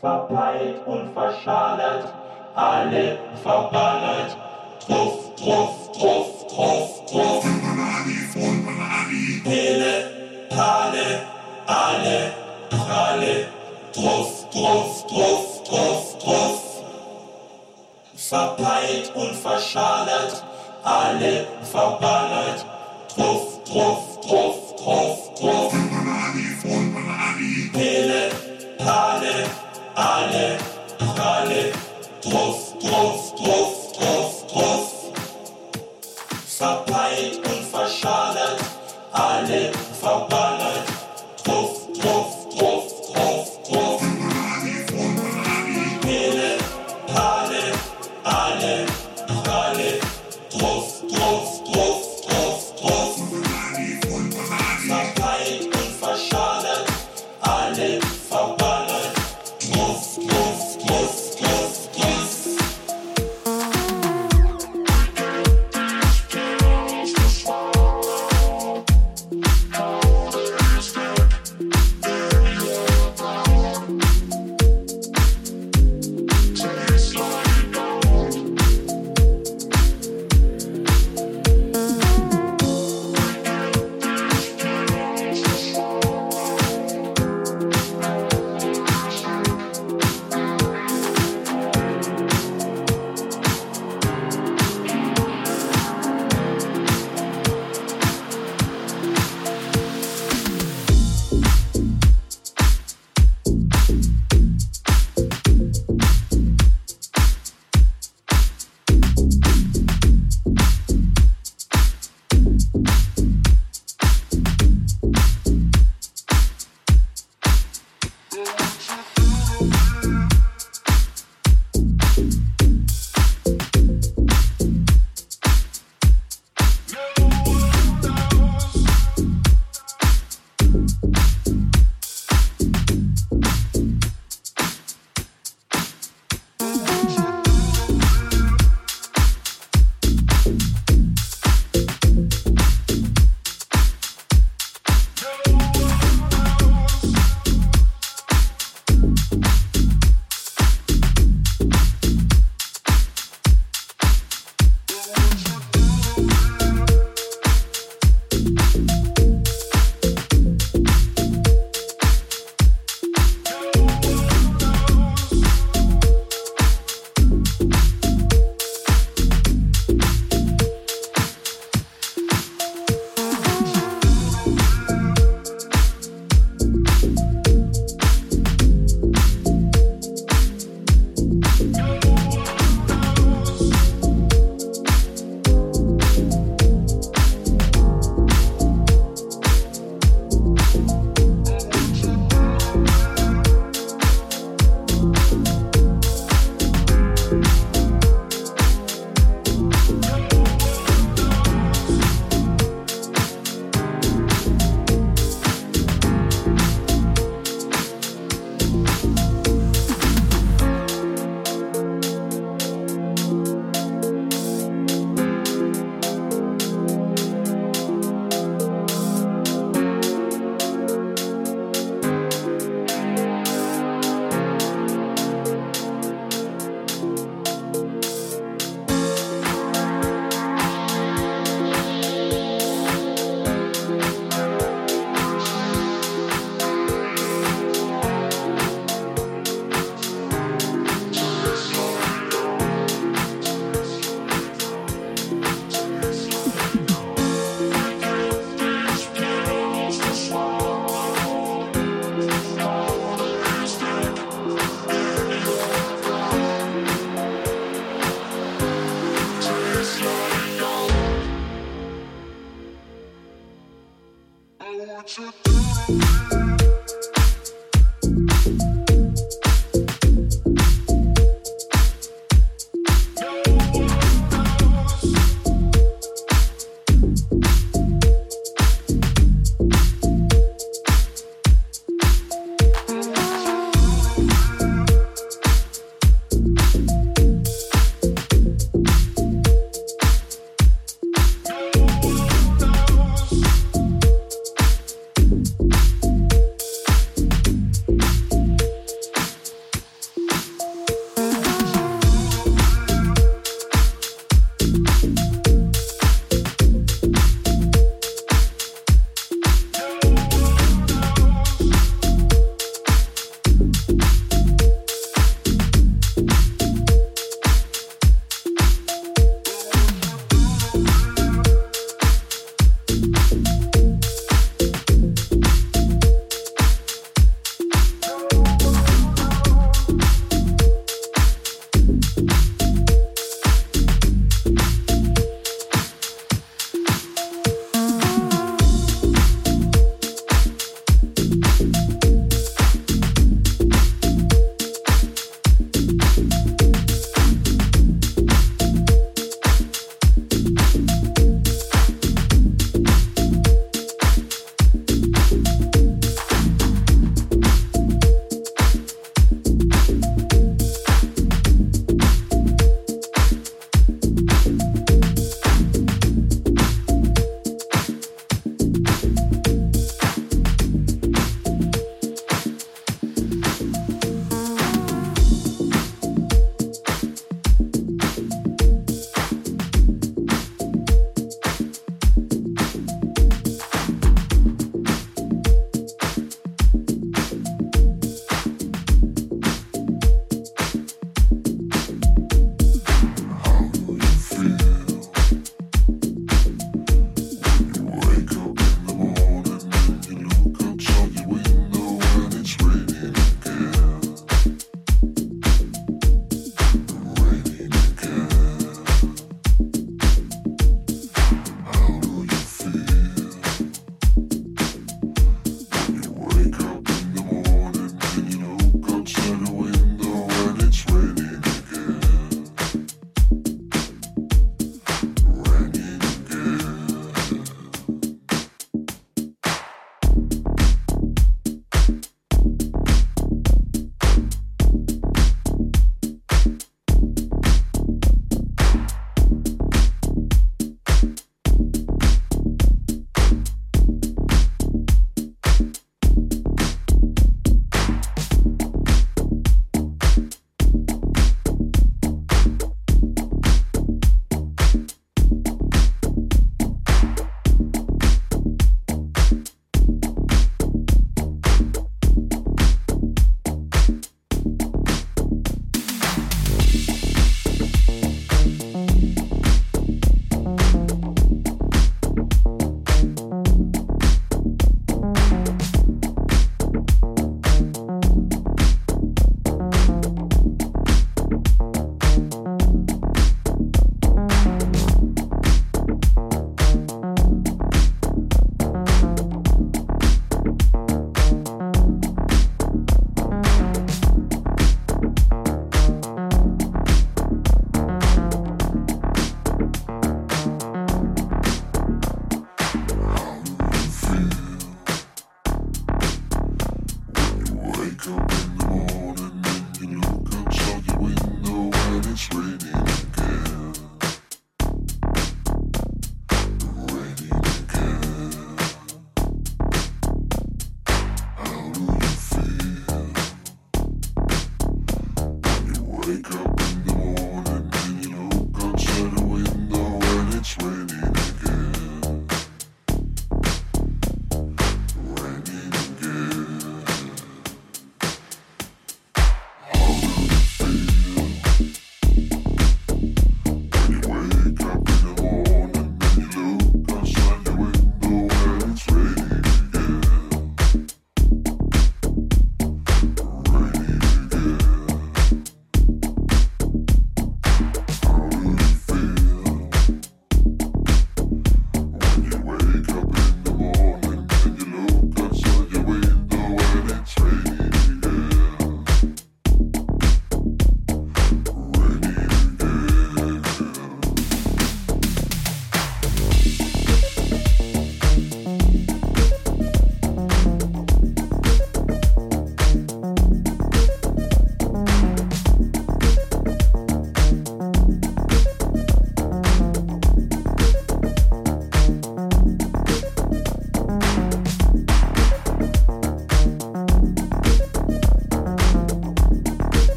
Verpeilt und verschallert, alle verballert, truff, truff, truff, truff, truff. Pille, Pale, alle, Pralle, truff, truff, truff, truff, truff. Verpeilt und verschallert, alle verballert,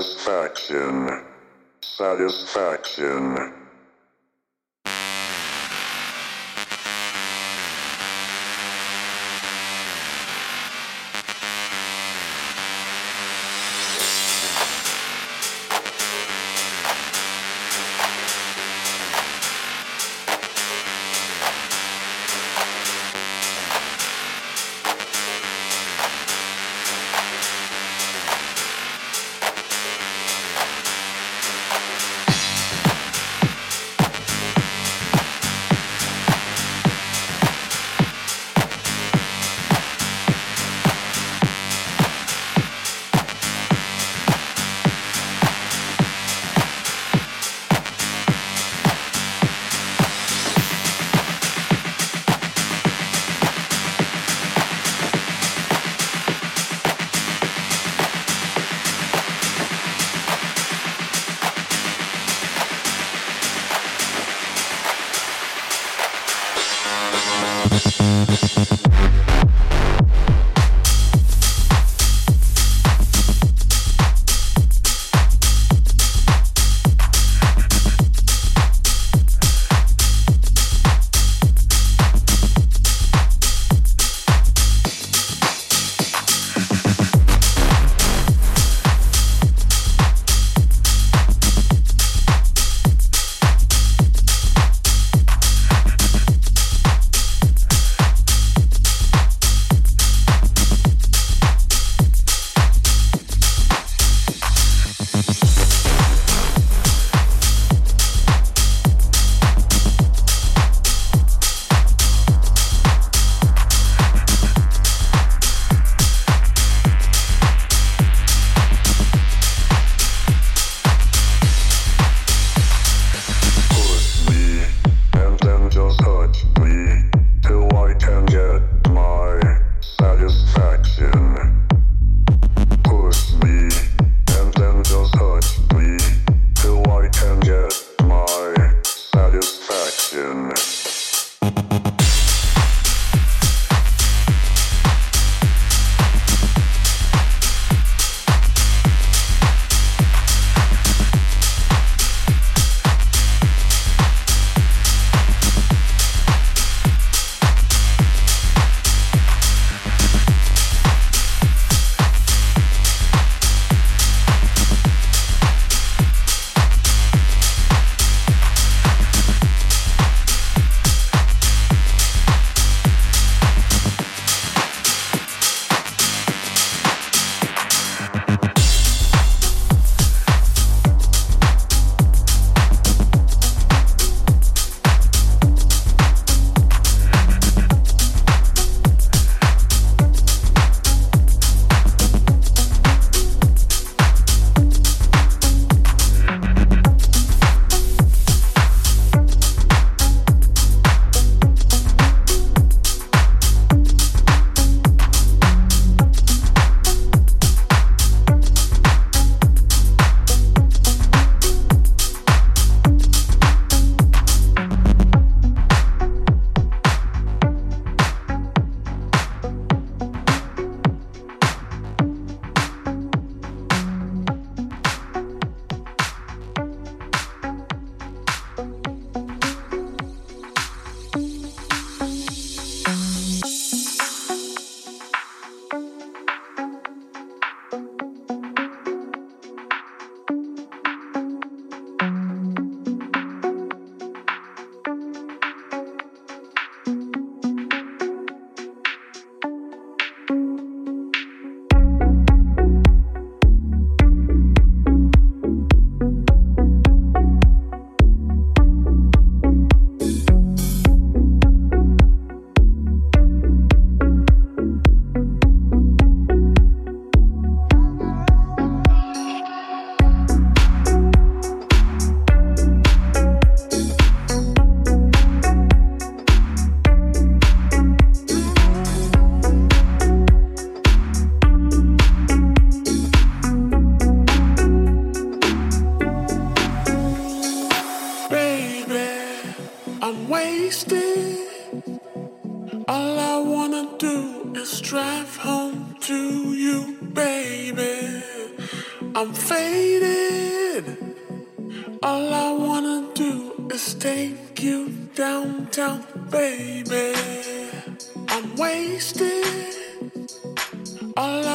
Satisfaction. Oh.